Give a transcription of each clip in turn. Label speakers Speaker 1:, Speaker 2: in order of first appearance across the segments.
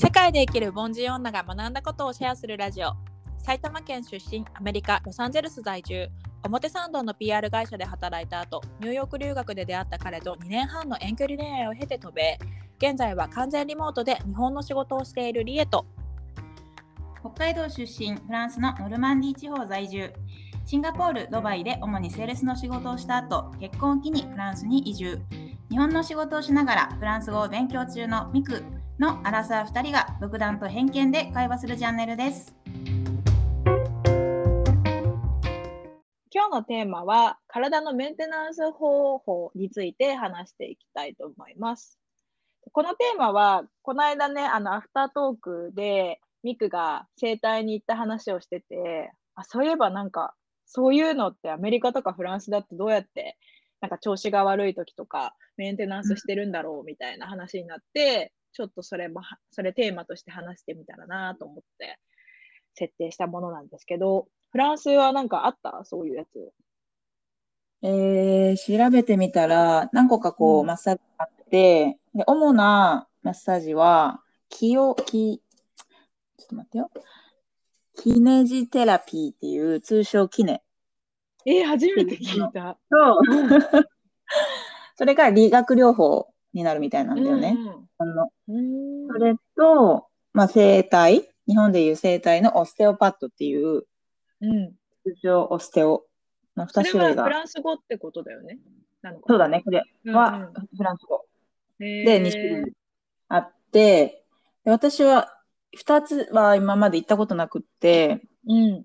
Speaker 1: 世界で生きる凡人女が学んだことをシェアするラジオ。埼玉県出身アメリカ・ロサンゼルス在住。表参道の PR 会社で働いた後ニューヨーク留学で出会った彼と2年半の遠距離恋愛を経て渡米。現在は完全リモートで日本の仕事をしているリエと。
Speaker 2: 北海道出身フランスのノルマンディ地方在住。シンガポールドバイで主にセールスの仕事をした後結婚を機にフランスに移住。日本の仕事をしながらフランス語を勉強中のミク。のアラサー2人が独断と偏見で会話するチャンネルです
Speaker 1: 今日のテーマは体のメンテナンス方法について話していきたいと思います。このテーマはこの間ねあのアフタートークでミクが整体に行った話をしててあそういえばなんかそういうのってアメリカとかフランスだってどうやってなんか調子が悪い時とかメンテナンスしてるんだろうみたいな話になって、ちょっとそれもはそれテーマとして話してみたらなと思って設定したものなんですけどフランスはなんかあった？そういうやつ。
Speaker 3: えー、調べてみたら、何個かこう、
Speaker 1: うん
Speaker 3: マッサージがあって、で、主なマッサージは、キヨ、キ、ちょっと待ってよ。キネジテラピーっていう、通称キネ
Speaker 1: えー、初めて聞いた。
Speaker 3: と、それが理学療法になるみたいなんだよね。
Speaker 1: うんうん。う
Speaker 3: それと、まあ、整体、日本でいう整体のオステオパッドっていう。通称オステオの2
Speaker 1: それ
Speaker 3: 種類が。
Speaker 1: はフランス語ってことだよね。
Speaker 3: そうだね、これ
Speaker 1: な。
Speaker 3: はフランス語。
Speaker 1: うんうん、
Speaker 3: で、
Speaker 1: へー
Speaker 3: 2種類あって、で私は2つは今まで行ったことなくって、
Speaker 1: うん。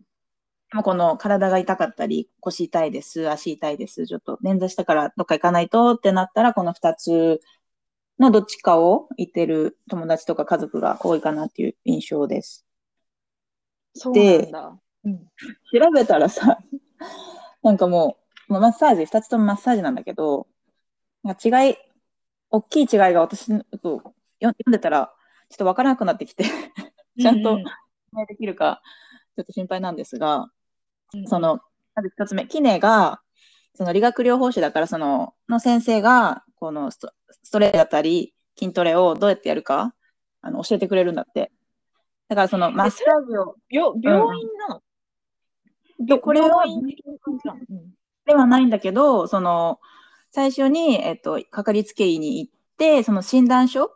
Speaker 3: この体が痛かったり、腰痛いです、足痛いです、ちょっと捻挫したからどっか行かないとってなったら、この2つのどっちかを行ってる友達とか家族が多いかなっていう印象です。
Speaker 1: そうなんだ。うん。
Speaker 3: 調べたらさ、なんかもう、もうマッサージ、2つともマッサージなんだけど、違い、大きい違いが私のと読んでたら、ちょっとわからなくなってきて、ちゃんとできるか、ちょっと心配なんですが、
Speaker 1: うん
Speaker 3: その、まず一つ目、キネが、その理学療法士だから、その、の先生が、このストレッチだったり、筋トレをどうやってやるか、あの、教えてくれるんだって。だから、その、マッサージを、
Speaker 1: よ病院なの、
Speaker 3: でこれはではないんだけど、その、最初に、えっと、かかりつけ医に行って、その診断書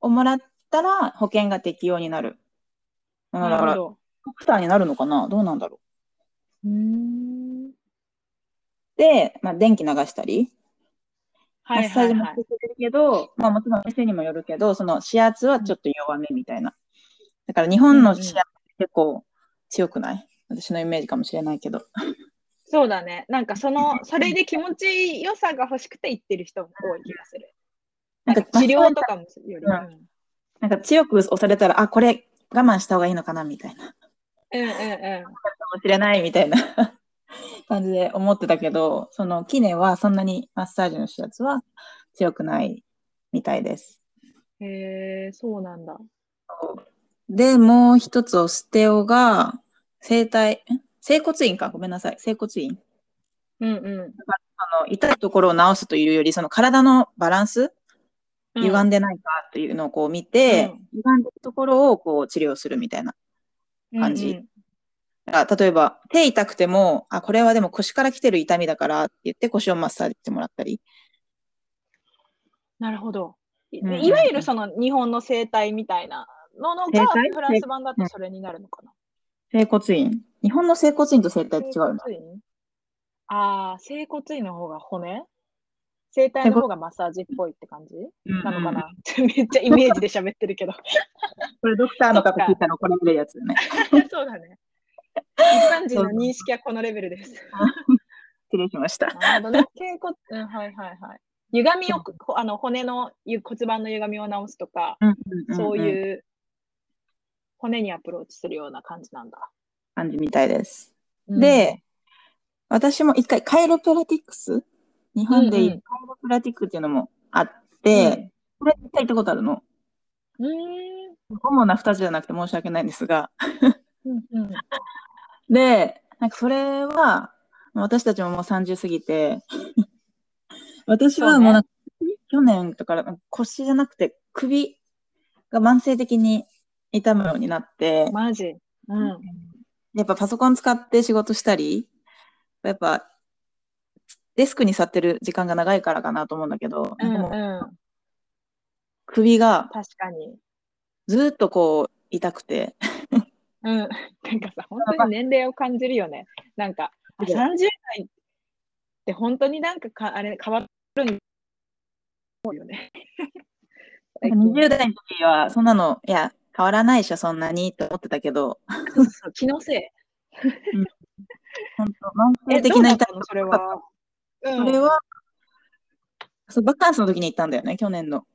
Speaker 3: をもらったら、保険が適用になる。うんだから、
Speaker 1: なるほ
Speaker 3: ドクターになるのかな？どうなんだろう。
Speaker 1: ど。うーん。
Speaker 3: で、まあ、電気流したり、
Speaker 1: はい
Speaker 3: マッサージも
Speaker 1: はいはい。
Speaker 3: してくれるけど、まあもちろん先生にもよるけど、その指圧はちょっと弱めみたいな。だから日本の指圧結構強くない？私のイメージかもしれないけど。
Speaker 1: そうだね。なんかその、それで気持ちよさが欲しくて行ってる人も多い気がする。
Speaker 3: な
Speaker 1: なんんか治療とかもより。
Speaker 3: うんなんか強く押されたら、あ、これ我慢した方がいいのかなみたいな。
Speaker 1: うんうんうん。
Speaker 3: かもしれないみたいな感じで思ってたけど、そのキネはそんなにマッサージの指圧は強くないみたいです。
Speaker 1: へえ、そうなんだ。
Speaker 3: で、もう一つオステオが、整体、ん整骨院か。ごめんなさい。整骨院。
Speaker 1: うんう
Speaker 3: あの痛いところを治すというより、その体のバランス、
Speaker 1: ん。
Speaker 3: 歪んでないかっていうのをこう見て、
Speaker 1: うん
Speaker 3: 歪んでるところをこう治療するみたいな。感じ
Speaker 1: うんうん
Speaker 3: だから例えば、手痛くても、あ、これはでも腰から来てる痛みだからって言って腰をマッサージしてもらったり。
Speaker 1: なるほど。い
Speaker 3: うんうんうん
Speaker 1: いわゆるその日本の生態みたいなののがフランス版だとそれになるのかな？
Speaker 3: 整骨院。日本の整骨院と整体って違うの？
Speaker 1: 整骨院？ああ、整骨院の方が骨？整体の方がマッサージっぽいって感じ？なのかな、めっちゃイメージで喋ってるけど。
Speaker 3: これドクターの方聞いたら怒られるやつよね。
Speaker 1: そうだね。一般人の認識はこのレベルです。
Speaker 3: 失礼しました。
Speaker 1: なるほどね。頸骨、うん、はいはいはい。歪みを、ほあの骨のゆ骨盤の歪みを直すとか、そう
Speaker 3: う
Speaker 1: いう骨にアプローチするような感じなんだ。
Speaker 3: 感じみたいです。
Speaker 1: うん、
Speaker 3: で、私も一回カイロプラティックス？日本でカイロプラティックっていうのもあって、これ一回行ったことあるの。
Speaker 1: うん
Speaker 3: 主な二つじゃなくて申し訳ないんですが。
Speaker 1: うんうん
Speaker 3: で、なんかそれは、私たちももう30過ぎて、私はもうなんか、去年とか腰じゃなくて首が慢性的に痛むようになって、
Speaker 1: マジ。うん。
Speaker 3: やっぱパソコン使って仕事したり、やっぱデスクに座ってる時間が長いからかなと思うんだけど、
Speaker 1: うん
Speaker 3: う
Speaker 1: うん。
Speaker 3: 首が
Speaker 1: 確かに。
Speaker 3: ずーっとこう痛くて、
Speaker 1: うん。なんかさ、本当に年齢を感じるよね。なんか、あ
Speaker 3: そう
Speaker 1: 30代って本当になんかかあれ変わるん思うよね。最近
Speaker 3: 20代の時はそんなの、いや、変わらないでしょ、そんなにって思ってたけど、
Speaker 1: 気のせい。
Speaker 3: 本当、慢
Speaker 1: え、
Speaker 3: 性的な痛
Speaker 1: どうだったのそれは。うん、
Speaker 3: それは、そう、バカンスの時に行ったんだよね、去年の。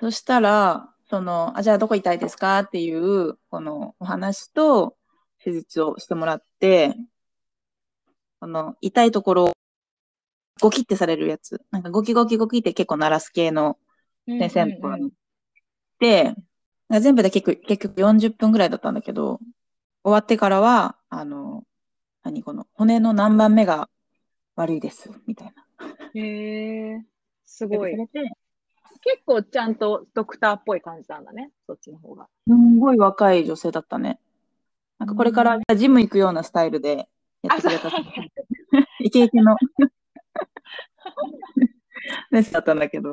Speaker 3: そしたら、その、あ、じゃあどこ痛いですか？っていう、このお話と、手術をしてもらって、この痛いところをゴキってされるやつ。なんかゴキゴキゴキって結構鳴らす系の先生のところに行って、全部で結局結局40分ぐらいだったんだけど、終わってからは、あの、何この骨の何番目が悪いです、みたいな。
Speaker 1: へえすごい結構ちゃんとドクターっぽい感じなんだね、そっちの方が。
Speaker 3: すんごい若い女性だったね。なんかこれからジム行くようなスタイルでやってくれた。イケイケのレッスンだったんだけど、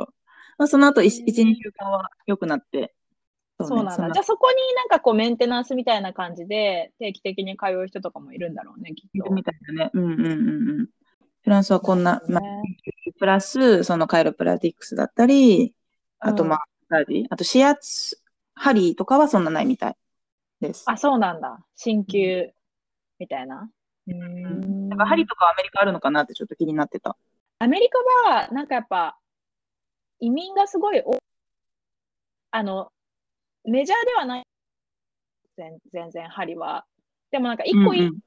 Speaker 3: まあ、その後1、1 2週間は良くなって。
Speaker 1: そうなんだ。
Speaker 3: ね
Speaker 1: じゃあそこになんかこうメンテナンスみたいな感じで定期的に通う人とかもいるんだろうね、きっと。
Speaker 3: みたいなね。うんうんうんうん。フランスはこんな、まあ、
Speaker 1: ね
Speaker 3: プラス、そのカイロプラティックスだったり、あと
Speaker 1: うん
Speaker 3: まあ、マッサージあと指圧、針とかはそんなないみたいです。
Speaker 1: あ、そうなんだ。鍼灸みたいな。うーん
Speaker 3: なんか針とかアメリカあるのかなってちょっと気になってた。
Speaker 1: アメリカは、なんかやっぱ、移民がすごいお、あの、メジャーではない、全全然針は。でもなんか一個いい
Speaker 3: うんうん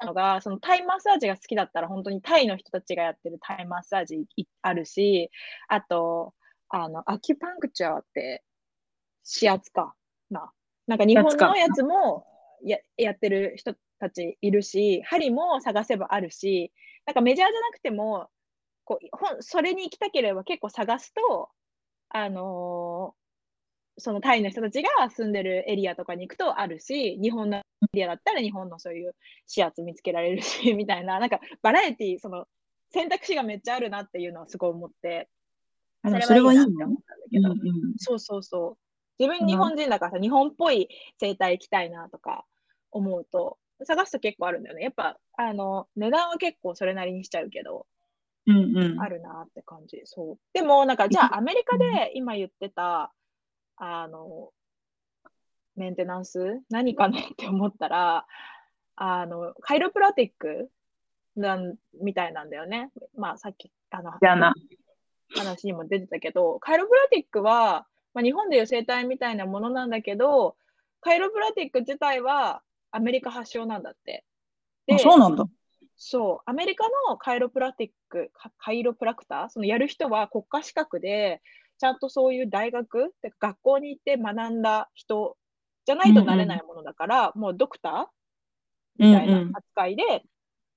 Speaker 1: のが、そのタイマッサージが好きだったら、本当にタイの人たちがやってるタイマッサージいあるし、あと、あの、アキュパンクチャーって、指圧かな。なんか日本のやつもややってる人たちいるし、針も探せばあるし、なんかメジャーじゃなくても、こうほんそれに行きたければ結構探すと、あのーそのタイの人たちが住んでるエリアとかに行くとあるし、日本のエリアだったら日本のそういう指圧見つけられるし、みたいな、なんかバラエティその選択肢がめっちゃあるなっていうのはすごい思って、
Speaker 3: それはいい
Speaker 1: な
Speaker 3: ね。
Speaker 1: って思ったんだけど、
Speaker 3: うんうん
Speaker 1: そうそうそう。自分
Speaker 3: うん
Speaker 1: 日本人だからさ、日本っぽい生態行きたいなとか思うと、探すと結構あるんだよね。やっぱ、あの、値段は結構それなりにしちゃうけど、
Speaker 3: うんうん。
Speaker 1: あるなって感じ。そう。でも、なんか、じゃあ、アメリカで今言ってた、あの、メンテナンス？何かねって思ったら、あの、カイロプラティックなんみたいなんだよね。まあ、さっき、あの、
Speaker 3: じゃあな。
Speaker 1: 話にも出てたけど、カイロプラティックは、まあ、日本でいう生態みたいなものなんだけど、カイロプラティック自体はアメリカ発祥なんだって。で
Speaker 3: あ、そうなんだ。
Speaker 1: そう、アメリカのカイロプラティック、カカイロプラクター、そのやる人は国家資格で、ちゃんとそういう大学、学校に行って学んだ人じゃないとなれないものだから、もうドクターみたいな扱いで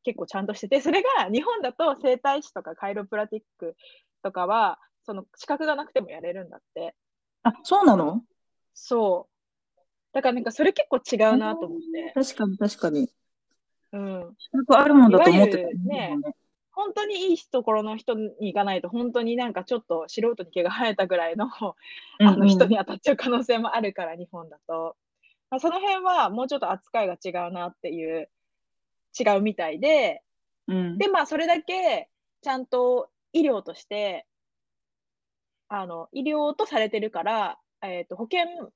Speaker 1: 結構ちゃんとしてて、それが日本だと整体師とかカイロプラティックとかは、その資格がなくてもやれるんだって。
Speaker 3: あ、そうなの？
Speaker 1: そう。だからなんかそれ結構違うなと思って。
Speaker 3: 確かに確かに。
Speaker 1: うん。
Speaker 3: 資格あるもんだと思ってた
Speaker 1: いわゆるね本当にいいところの人に行かないと、本当になんかちょっと素人に毛が生えたぐらいのあの人に当たっちゃう可能性もあるから、日本だと。まあ、その辺はもうちょっと扱いが違うなっていう、違うみたいで、
Speaker 3: うん。
Speaker 1: で、まあ、それだけちゃんと医療として、あの、医療とされてるから、えっ、と、保険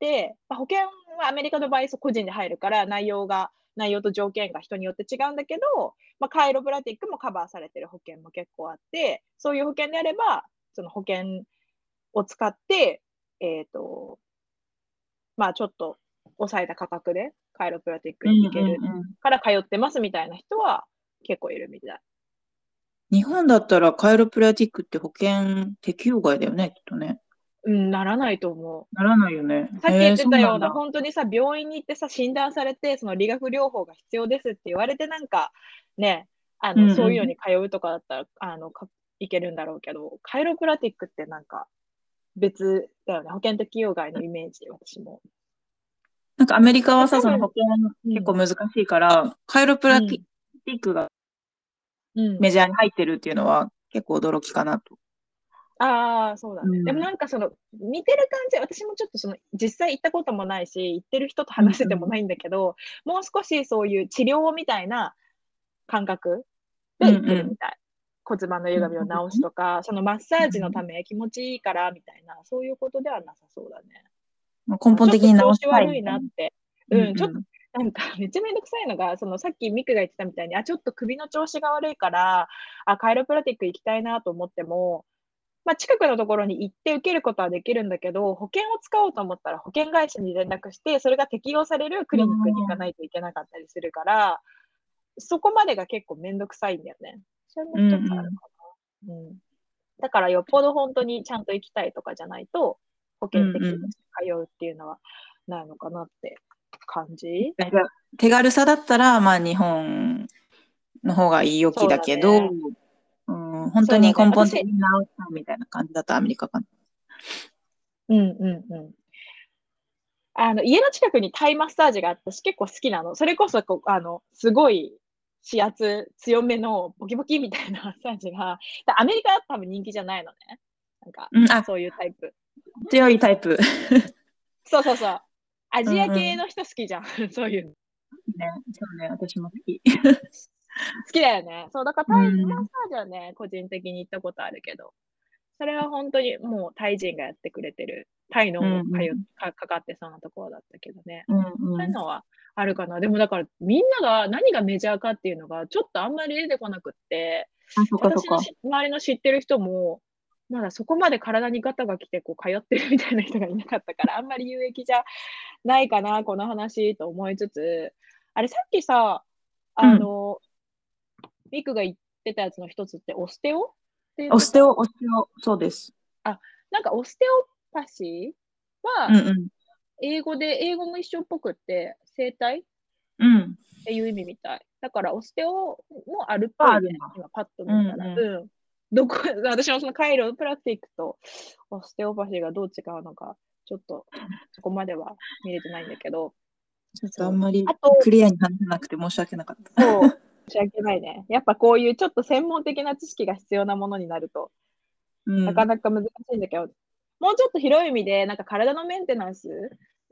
Speaker 1: で、まあ、保険はアメリカの場合、個人で入るから、内容が、内容と条件が人によって違うんだけど、まあ、カイロプラティックもカバーされてる保険も結構あって、そういう保険であれば、その保険を使って、えっ、と、まあ、ちょっと抑えた価格でカイロプラティックに行けるから通ってますみたいな人は結構いるみたい。
Speaker 3: 日本だったらカイロプラティックって保険適用外だよね、きっとね。
Speaker 1: うん、ならないと思
Speaker 3: ならないよね。
Speaker 1: う。さっき言ってたような、本当にさ、病院に行ってさ、診断されて、その理学療法が必要ですって言われて、なんか、ね、あの、
Speaker 3: うんうん
Speaker 1: そういうのに通うとかだったら、あの、かいけるんだろうけど、カイロプラティックってなんか、別だよね。保険適用外のイメージ、私も。
Speaker 3: なんかアメリカはさ、その保険結構難しいから、カイロプラティックが
Speaker 1: うん、
Speaker 3: メジャーに入ってるっていうのは結構驚きかなと。
Speaker 1: ああ、そうだね。
Speaker 3: うん
Speaker 1: でもなんかその、似てる感じ、私もちょっとその、実際行ったこともないし、行ってる人と話しててもないんだけど、もう少しそういう治療みたいな感覚で行ってるみたい。骨盤の歪みを治すとか、そのマッサージのため気持ちいいからみたいな、そういうことではなさそうだね。
Speaker 3: まあ根本的に直したい
Speaker 1: ちょっと調子悪いなって。うん、ちょっと
Speaker 3: うん
Speaker 1: なんか めっちゃめんどくさいのが、そのさっきミクが言ってたみたいに、あ、ちょっと首の調子が悪いから、あ、カイロプラティック行きたいなと思っても、まあ、近くのところに行って受けることはできるんだけど、保険を使おうと思ったら保険会社に連絡して、それが適用されるクリニックに行かないといけなかったりするから、そこまでが結構めんどくさいんだよね。うんだからよっぽど本当にちゃんと行きたいとかじゃないと、保険適用して通うっていうのはないのかなって感じ？
Speaker 3: 手軽さだったら、まあ日本の方がいい良きだけど、
Speaker 1: そう
Speaker 3: うん、本当に根本的に直したいみたいな感じだとアメリカかな。
Speaker 1: うんうんうん。あの、家の近くにタイマッサージがあって、私結構好きなの。それこそこう、あの、すごい指圧強めのボキボキみたいなマッサージが、だアメリカは多分人気じゃないのね。なんか、
Speaker 3: うん、あ、
Speaker 1: そういうタイプ。
Speaker 3: 強いタイプ。
Speaker 1: そうそうそう。アジア系の人好きじゃん。そういうの。
Speaker 3: ね、そうね、私も好き。
Speaker 1: 好きだよね。そう、だからタイ
Speaker 3: うん
Speaker 1: マッサージはね、個人的に行ったことあるけど、それは本当にもうタイ人がやってくれてる、タイの
Speaker 3: うんうん
Speaker 1: 通っかかかってそうなところだったけどね。
Speaker 3: うん
Speaker 1: そう
Speaker 3: う。
Speaker 1: いうんのはあるかな。でもだからみんなが何がメジャーかっていうのがちょっとあんまり出てこなくって。私のし周りの知ってる人も、まだそこまで体にガタが来てこう通ってるみたいな人がいなかったから、あんまり有益じゃないかな、この話と思いつつ、あれさっきさ、あの、ミクが言ってたやつの一つってオステオ？
Speaker 3: オステオ、オステオ、そうです。
Speaker 1: なんかオステオパシーは、
Speaker 3: うんうん。
Speaker 1: 英語で、英語も一緒っぽくって、生体っ
Speaker 3: うん。
Speaker 1: ていう意味みたい。だから、オステオもあるっぽいね。今、パッと見たら。
Speaker 3: うん
Speaker 1: うん。どこ、私もそのカイロプラクティックとオステオパシーがどう違うのか、ちょっとそこまでは見れてないんだけど、
Speaker 3: ちょっとあんまりクリアに話せなくて申し訳なかった。
Speaker 1: そう、申し訳ないね。やっぱこういうちょっと専門的な知識が必要なものになると、
Speaker 3: うん。
Speaker 1: なかなか難しいんだけど、もうちょっと広い意味で、なんか体のメンテナンス、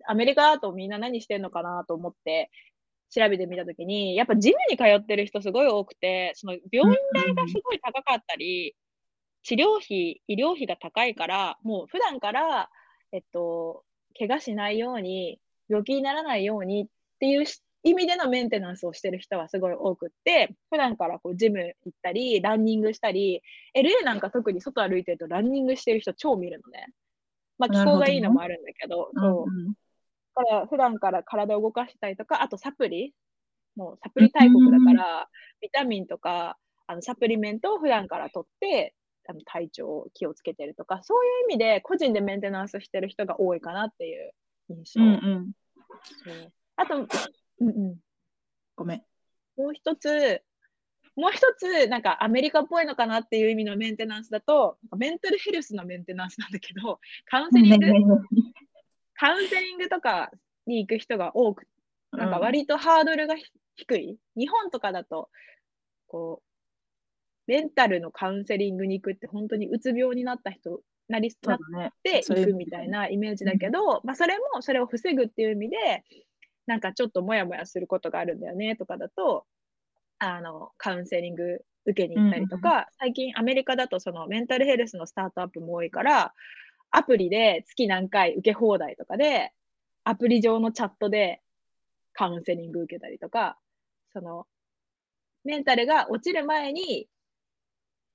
Speaker 1: アメリカだとみんな何してんのかなと思って調べてみたときに、やっぱジムに通ってる人すごい多くて、その病院代がすごい高かったり、治療費、医療費が高いから、もう普段から、えっと、怪我しないように、病気にならないようにっていうし意味でのメンテナンスをしてる人はすごい多くって、普段からこうジム行ったり、ランニングしたり、LA なんか特に外歩いてるとランニングしてる人超見るのね。まあ気候がいいのもあるんだけど、そう。
Speaker 3: うんうん
Speaker 1: だから普段から体を動かしたりとか、あとサプリ、もうサプリ大国だから、ビタミンとかあのサプリメントを普段から取って、あの体調を気をつけてるとか、そういう意味で個人でメンテナンスしてる人が多いかなっていう印象。
Speaker 3: うんうん。
Speaker 1: あと、うんうん、
Speaker 3: ごめん。
Speaker 1: もう一つ、もう一つ、なんかアメリカっぽいのかなっていう意味のメンテナンスだと、メンタルヘルスのメンテナンスなんだけど、カウンセリング、カウンセリングとかに行く人が多く、なんか割とハードルがひ低い。日本とかだと、こう、メンタルのカウンセリングに行くって本当にうつ病になった人、なりなっ。て
Speaker 3: い
Speaker 1: くみたいなイメージだけど、まあそれもそれを防ぐっていう意味で、なんかちょっとモヤモヤすることがあるんだよねとかだと、あの、カウンセリング受けに行ったりとか、最近アメリカだとそのメンタルヘルスのスタートアップも多いから、アプリで月何回受け放題とかで、アプリ上のチャットでカウンセリング受けたりとか、その、メンタルが落ちる前に、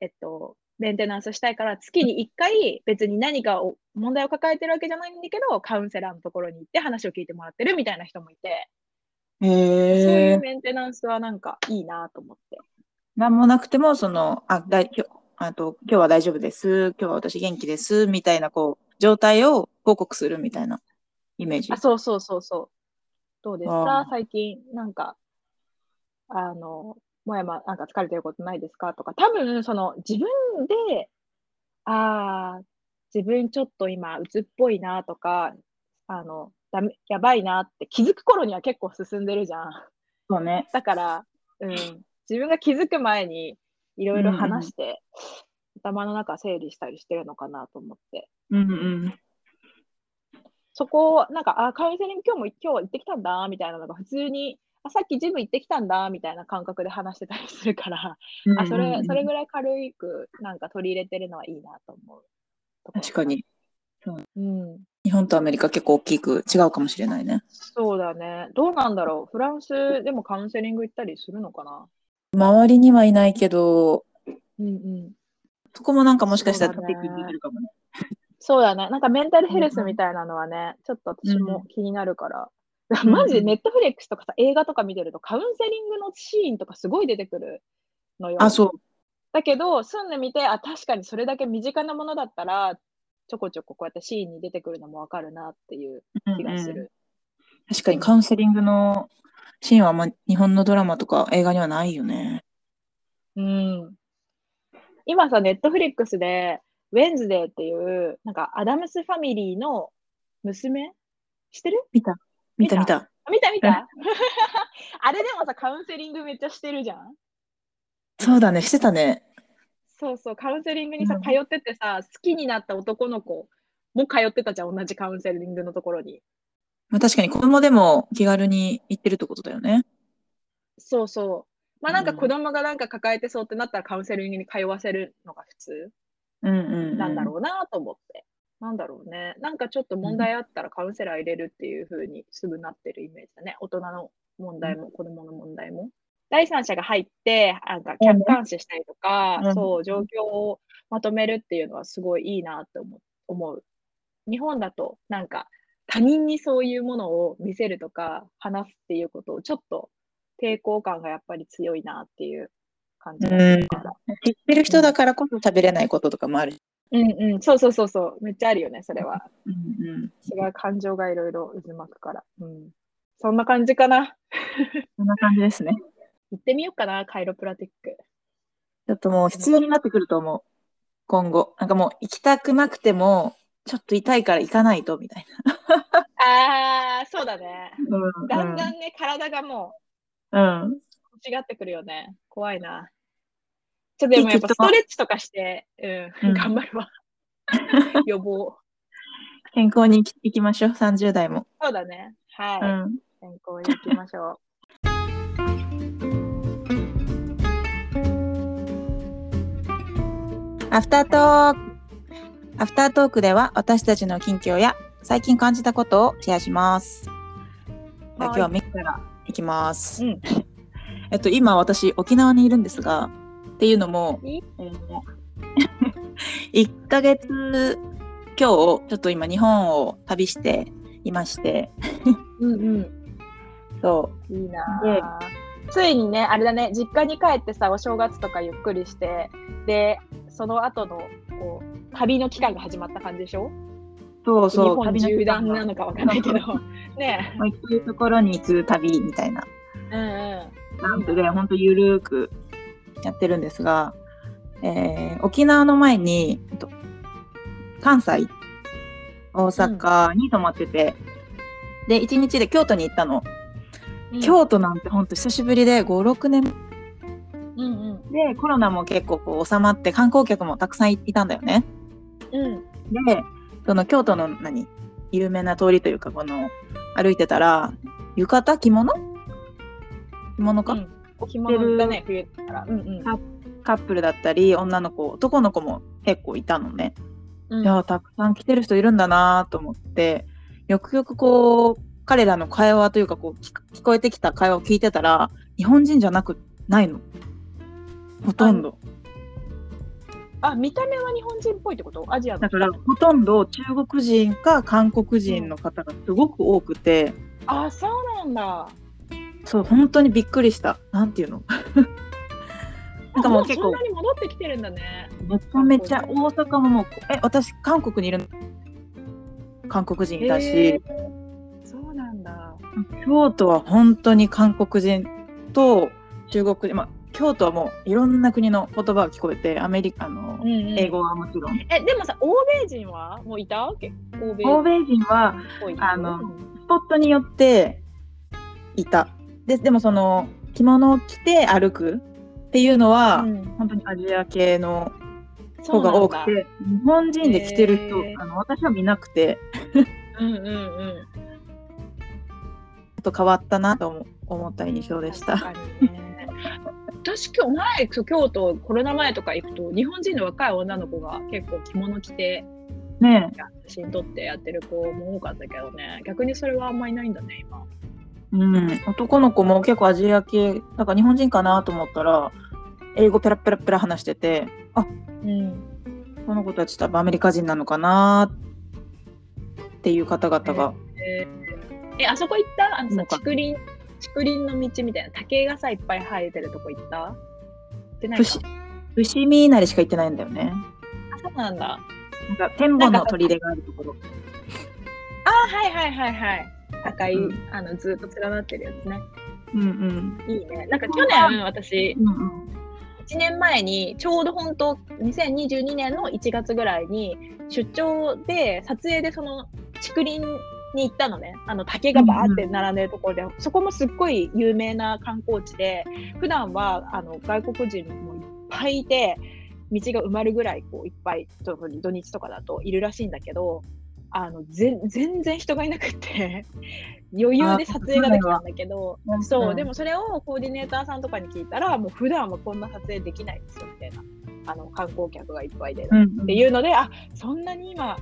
Speaker 1: えっと、メンテナンスしたいから月に1回別に何かを問題を抱えてるわけじゃないんだけど、カウンセラーのところに行って話を聞いてもらってるみたいな人もいて、
Speaker 3: へ
Speaker 1: そうい
Speaker 3: え
Speaker 1: う。メンテナンスはなんかいいなと思って。
Speaker 3: なんもなくても、その、あ、だい、あと、今日は大丈夫です。今日は私元気です。みたいな、こう、状態を報告するみたいなイメージ
Speaker 1: あ、。そうそうそうそう。どうです
Speaker 3: あ
Speaker 1: か最近、なんか、あの、もやま、なんか疲れてることないですか？とか、多分、その、自分で、ああ、自分ちょっと今、鬱っぽいなとか、あの、ダメ、やばいなって気づく頃には結構進んでるじゃん。
Speaker 3: そうね。
Speaker 1: だから、うん、自分が気づく前にいろいろ話して、頭の中整理したりしてるのかなと思って。
Speaker 3: うんうん。
Speaker 1: そこを、なんか、あ、カウンセリング今日も、今日は行ってきたんだ、みたいなのが普通に、あ、さっきジム行ってきたんだ、みたいな感覚で話してたりするから、あ、それ、それぐらい軽く、なんか取り入れてるのはいいなと思う。
Speaker 3: 確か。に。
Speaker 1: うん。
Speaker 3: 日本とアメリカ結構大きく違うかもしれないね。
Speaker 1: そうだね。どうなんだろう。フランスでもカウンセリング行ったりするのかな？
Speaker 3: 周りにはいないけど、
Speaker 1: うんうん。
Speaker 3: そこもなんかもしかしたらるかもね。
Speaker 1: そうだね。なんかメンタルヘルスみたいなのはね、ちょっと私も気になるから。
Speaker 3: ん
Speaker 1: マジでネットフレックスとかさ、映画とか見てるとカウンセリングのシーンとかすごい出てくるのよ。
Speaker 3: あ、そう。
Speaker 1: だけど、住んでみて、あ、確かにそれだけ身近なものだったら、ちょこちょここうやってシーンに出てくるのもわかるなっていう気がす
Speaker 3: うんうん
Speaker 1: る。
Speaker 3: 確かにカウンセリングのシーンはあんま日本のドラマとか映画にはないよね。
Speaker 1: うん。今さ、ネットフリックスで、ウェンズデーっていう、なんかアダムスファミリーの娘？知ってる？
Speaker 3: 見た見た見た。
Speaker 1: あ見た見た あれでもさ、カウンセリングめっちゃしてるじゃん
Speaker 3: そうだね、してたね。
Speaker 1: そうそう、カウンセリングにさ、
Speaker 3: うん
Speaker 1: 通っててさ、好きになった男の子も通ってたじゃん、同じカウンセリングのところに。
Speaker 3: まあ、確かに子供でも気軽に行ってるってことだよね。
Speaker 1: そうそう。まあなんか
Speaker 3: うん
Speaker 1: 子供がなんか抱えてそうってなったらカウンセリングに通わせるのが普通
Speaker 3: うんうん、うん。
Speaker 1: なんだろうなと思って。なんだろうね。なんかちょっと問題あったらカウンセラー入れるっていう風にすぐなってるイメージだね。大人の問題も子供の問題も。第三者が入って、なんか客観視したりとか、
Speaker 3: うん
Speaker 1: そう、状況をまとめるっていうのはすごいいいなって思う。日本だとなんか他人にそういうものを見せるとか話すっていうことをちょっと抵抗感がやっぱり強いなっていう感じがするから。
Speaker 3: 知ってる人だからこそ喋れないこととかもある。
Speaker 1: うんうん、そうそうそうそう、めっちゃあるよね、それは。
Speaker 3: うんうん。
Speaker 1: 違う感情がいろいろ渦巻くから。うん。そんな感じかな。
Speaker 3: そんな感じですね。
Speaker 1: 行ってみようかな、カイロプラティック。
Speaker 3: ちょっともう必要になってくると思う。今後。なんかもう行きたくなくても、ちょっと痛いから行かないと、みたい
Speaker 1: あー、そうだね。
Speaker 3: な。うん
Speaker 1: だんだんね、体がも
Speaker 3: うん。
Speaker 1: う違ってくるよね。怖いな。ちょっとでもやっぱストレッチとかして、うん、
Speaker 3: うん
Speaker 1: 頑張るわ。予防。
Speaker 3: 健康に行きましょう、30代も。
Speaker 1: そうだね。はい。
Speaker 3: うん。
Speaker 1: 健康に行きましょ
Speaker 3: アフタートーク。アフタートークでは私たちの近況や最近感じたことをシェアします。今日はメイからいきます。
Speaker 1: うん
Speaker 3: えっと、今私沖縄にいるんですが、っていうのも、え？ー 1ヶ月今日、ちょっと今日本を旅していまして、
Speaker 1: う。うんうん。
Speaker 3: そう、
Speaker 1: いいなあついにね、あれだね、実家に帰ってさ、お正月とかゆっくりして、で、その後の、こう、旅の期間が始まった感じでしょ？
Speaker 3: そうそう、
Speaker 1: 日本縦断なのかわかんないけど。ね
Speaker 3: まあ行くところに行く旅みたいな
Speaker 1: え。うんう
Speaker 3: キャンプで本当ゆるーくやってるんですが、えー沖縄の前に、えっと関西、大阪に泊まってて、で、1日で京都に行ったの。
Speaker 1: ん。
Speaker 3: 京都なんて本当久しぶりで、5、6年
Speaker 1: うんうん。
Speaker 3: で、コロナも結構こう収まって、観光客もたくさんいたんだよね。
Speaker 1: うん。
Speaker 3: で、その京都の何有名な通りというか、この、歩いてたら、浴衣着物？着物か、
Speaker 1: うん着物だね、冬だから。うんうん。
Speaker 3: カップルだったり、女の子、男の子も結構いたのね。
Speaker 1: うん
Speaker 3: いや、たくさん来てる人いるんだなと思って、よくよくこう、彼らの会話というか、こう、聞聞こえてきた会話を聞いてたら、日本人じゃなく、ないの。ほとんど。
Speaker 1: あ、見た目は日本人っぽいってこと？アジアの
Speaker 3: だから、ほとんど中国人か韓国人の方がすごく多くて、
Speaker 1: あ、そうなんだ。
Speaker 3: そう、本当にびっくりした。なんていうの？なんかもう結構
Speaker 1: そんな、に戻ってきてるんだね。
Speaker 3: めちゃめちゃ大阪ももう、え、私、韓国にいるの？韓国人いたし、
Speaker 1: そうなんだ。
Speaker 3: 京都は本当に韓国人と中国人、まあ、京都はもういろんな国の言葉が聞こえて、アメリカの
Speaker 1: うんうん
Speaker 3: 英語はもちろん。
Speaker 1: え、でもさ、欧米人はもういた？け欧米
Speaker 3: 欧米人はあのスポットによっていた。ででもその着物を着て歩くっていうのは、
Speaker 1: うん。
Speaker 3: 本当にアジア系の
Speaker 1: そうなんだ。
Speaker 3: 子が多くて、日本人で着てる人、
Speaker 1: へー。
Speaker 3: あの私は見なくて、
Speaker 1: うんうんうん。
Speaker 3: ちょっと変わったなと思思った印象でした。
Speaker 1: 私今日前京都コロナ前とか行くと日本人の若い女の子が結構着物着て
Speaker 3: ね
Speaker 1: 写真撮ってやってる子も多かったけどね。逆にそれはあんまりないんだね今
Speaker 3: うん、男の子も結構アジア系、なんか日本人かなと思ったら、英語ペラペラペラ話してて、あ
Speaker 1: うん。
Speaker 3: この子たち多分アメリカ人なのかなっていう方々が、
Speaker 1: えー。えあそこ行った？あのさ竹林竹林の道みたいな竹がさいっぱい生えてるとこ行った？行ってないか。
Speaker 3: 伏伏見稲荷しか行ってないんだよね。
Speaker 1: あそうなんだ。
Speaker 3: なんか天保の砦があるところ。
Speaker 1: あはいはいはいはい赤い、
Speaker 3: うん。
Speaker 1: あのずっと連なってるやつね。
Speaker 3: うんうん。
Speaker 1: いいね。なんか去年私
Speaker 3: うんうん。
Speaker 1: 1年前にちょうど本当2022年の1月ぐらいに出張で撮影でその竹林に行ったのね。あの竹がバーって並んでるところで、そこもすっごい有名な観光地で普段はあの外国人もいっぱいいて道が埋まるぐらいこういっぱい土日とかだといるらしいんだけどあのぜ全然人がいなくって 余裕で撮影ができたんだけど
Speaker 3: あ
Speaker 1: そう、
Speaker 3: うん。
Speaker 1: でもそれをコーディネーターさんとかに聞いたらもう普段はこんな撮影できないですよみたいなあの観光客がいっぱいで、
Speaker 3: うん
Speaker 1: っていうのであそんなに今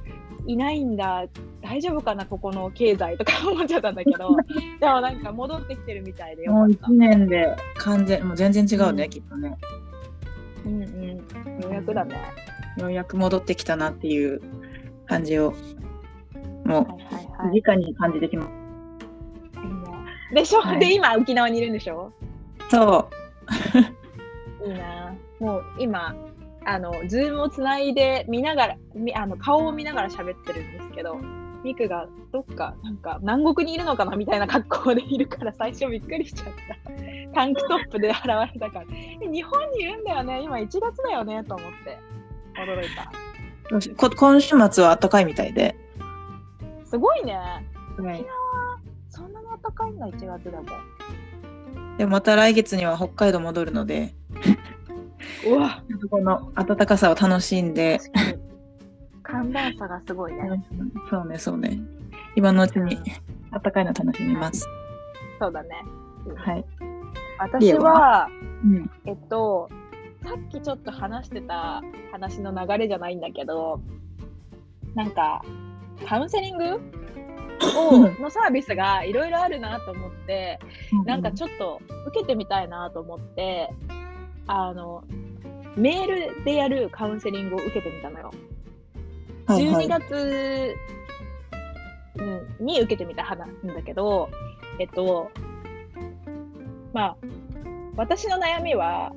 Speaker 1: いないんだ大丈夫かなここの経済とか思っちゃったんだけど。でもなんか戻ってきてるみたいでよ
Speaker 3: もう
Speaker 1: かった。
Speaker 3: 1年で完全、もう全然違うね、
Speaker 1: うん。
Speaker 3: きっとね。
Speaker 1: うんうん。ようやくだね。
Speaker 3: ようやく戻ってきたなっていう感じを、も
Speaker 1: はいは
Speaker 3: う、
Speaker 1: い。
Speaker 3: 直に感じてきます。
Speaker 1: でしょ、
Speaker 3: はい
Speaker 1: で今沖縄にいるんでしょ？
Speaker 3: そ
Speaker 1: いいな。もう今あの Zoom をつないで見ながらみあの顔を見ながら喋ってるんですけどミクがどっかなんか南国にいるのかなみたいな格好でいるから最初びっくりしちゃった。タンクトップで現れたから。え日本にいるんだよね？今1月だよね？と思って。驚いた。
Speaker 3: 今週末は暖かいみたいで。
Speaker 1: すごいね。
Speaker 3: はい。
Speaker 1: そんなに暖かいんだ1月でも。
Speaker 3: でもまた来月には北海道戻るので、
Speaker 1: うわ。
Speaker 3: この暖かさを楽しんで、
Speaker 1: 寒暖差がすごいね、
Speaker 3: そうね、そうね。今のうちに暖かいの楽しみます。
Speaker 1: そうだね。
Speaker 3: はい。
Speaker 1: 私は
Speaker 3: うん。
Speaker 1: えっと、さっきちょっと話してた話の流れじゃないんだけど、なんか、カウンセリング？をのサービスがいろいろあるなと思って、なんかちょっと受けてみたいなと思って、あの、メールでやるカウンセリングを受けてみたのよ。
Speaker 3: はいはい。
Speaker 1: 12月、うん、に受けてみた話なんだけど、えっと、まあ、私の悩みは、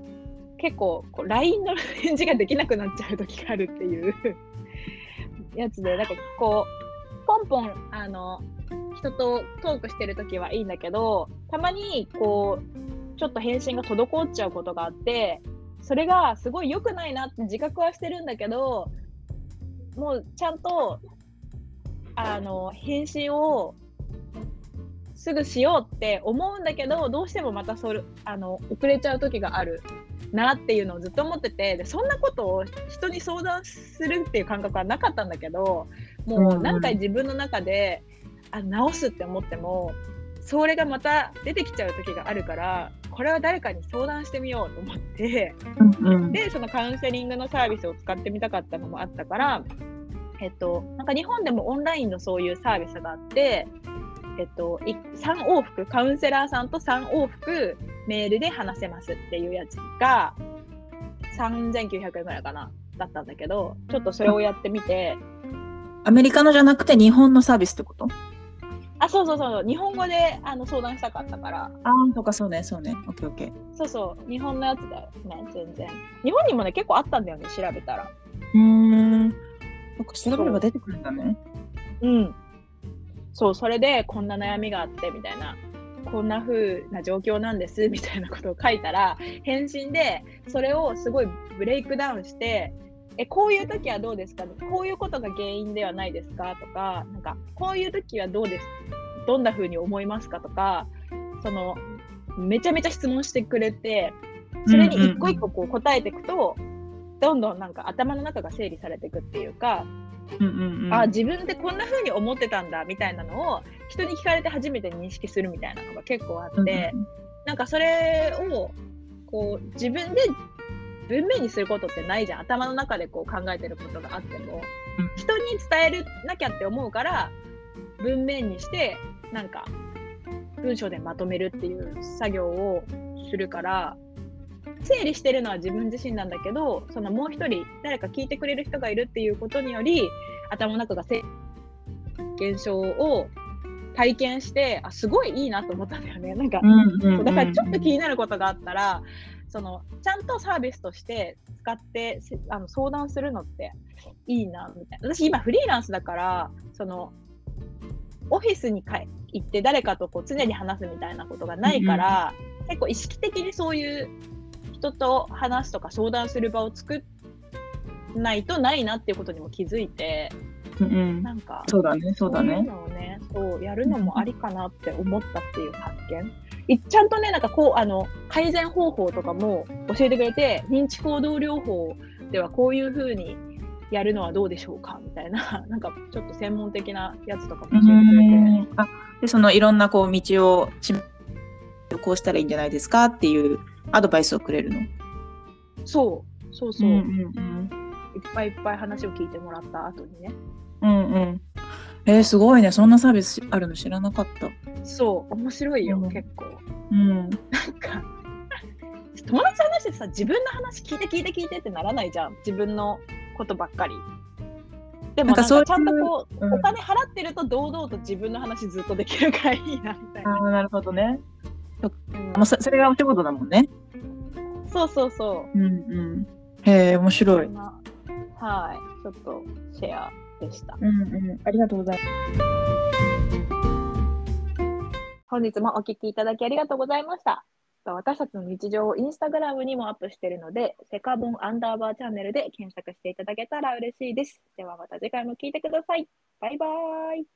Speaker 1: 結構こう LINE の返事ができなくなっちゃう時があるっていうやつで、なんかこう、ポンポン、あの、人とトークしてる時はいいんだけど、たまにこう、ちょっと返信が滞っちゃうことがあって、それがすごい良くないなって自覚はしてるんだけど、もうちゃんと、あの、返信をすぐしようって思うんだけど、どうしてもまたそれ、あの、遅れちゃう時がある。なっていうのをずっと思ってて、でそんなことを人に相談するっていう感覚はなかったんだけど、もう何回自分の中で、あ直すって思っても、それがまた出てきちゃう時があるから、これは誰かに相談してみようと思って、
Speaker 3: うんうん。
Speaker 1: で、そのカウンセリングのサービスを使ってみたかったのもあったから、えっと、なんか日本でもオンラインのそういうサービスがあって、えっと、い3往復、カウンセラーさんと3往復メールで話せますっていうやつが、3900円ぐらいかな、だったんだけど、ちょっとそれをやってみて、
Speaker 3: アメリカのじゃなくて日本のサービスってこと？
Speaker 1: あ、そうそうそう、日本語であの相談したかったから、
Speaker 3: ああ、そうか、そうね、そうね。オッケーオッケー。
Speaker 1: そうそう、日本のやつだよね、全然。日本にもね、結構あったんだよね、調べたら。
Speaker 3: うーん。そっか、調べれば出てくるんだね。
Speaker 1: うん。そう、それでこんな悩みがあってみたいなこんな風な状況なんです みたいなことを書いたら返信でそれをすごいブレイクダウンしてえこういう時はどうですか？こういうことが原因ではないですか？とかなんかこういう時はどうです？どんな風に思いますか？とかそのめちゃめちゃ質問してくれてそれに一個一個こう答えていくと、どんどんなんか頭の中が整理されていくっていうか、
Speaker 3: うんうんうん、
Speaker 1: あ自分ってこんな風に思ってたんだみたいなのを人に聞かれて初めて認識するみたいなのが結構あって、
Speaker 3: うんうん
Speaker 1: なんかそれをこう自分で文面にすることってないじゃん。頭の中でこう考えてることがあっても、
Speaker 3: うん。
Speaker 1: 人に伝えなきゃって思うから文面にしてなんか文章でまとめるっていう作業をするから整理してるのは自分自身なんだけどそのもう一人誰か聞いてくれる人がいるっていうことにより頭の中が整理現象を体験してあすごいいいなと思ったんだよね。なんかだからちょっと気になることがあったら、そのちゃんとサービスとして使ってせあの相談するのっていいなみたいな。私今フリーランスだから、そのオフィスに行って誰かとこう常に話すみたいなことがないから、結構意識的にそういう人と話すとか相談する場を作んないとないなっていうことにも気づいて、
Speaker 3: うんうん
Speaker 1: なんか
Speaker 3: そうだね、そうだね。
Speaker 1: のをね、そうやるのもありかなって思ったっていう発見。いちゃんとね、なんかこう、あの、改善方法とかも教えてくれて、認知行動療法ではこういうふうにやるのはどうでしょうかみたいな、なんかちょっと専門的なやつとかも教えてくれて。
Speaker 3: うんあでそのいろんなこう道をしこうしたらいいんじゃないですかっていうアドバイスをくれるの。
Speaker 1: そう、そうそう、いっ
Speaker 3: んうん
Speaker 1: ぱいいっぱい話を聞いてもらった後にね。
Speaker 3: うんうんうんえー、すごいね。そんなサービスあるの知らなかった。
Speaker 1: そう、面白いよ、
Speaker 3: うん
Speaker 1: 結構。
Speaker 3: うん。
Speaker 1: なんか、友達と話しててさ、自分の話聞いて聞いて聞いてってならないじゃん。自分のことばっかり。でもなんんかちゃんとこう、
Speaker 3: うん
Speaker 1: お金払ってると堂々と自分の話ずっとできるからいいなみたいな。
Speaker 3: なるほどね。
Speaker 1: うん
Speaker 3: もうそそれがお仕事だもんね。
Speaker 1: そうそうそう。
Speaker 3: うんうん。へえ、面白い
Speaker 1: はい、ちょっとシェアでした。
Speaker 3: うんうん。ありがとうございます。
Speaker 1: 本日もお聞きいただきありがとうございました。私たちの日常をインスタグラムにもアップしているので、セカボンアンダーバーチャンネルで検索していただけたら嬉しいです。ではまた次回も聞いてください。バイバーイ。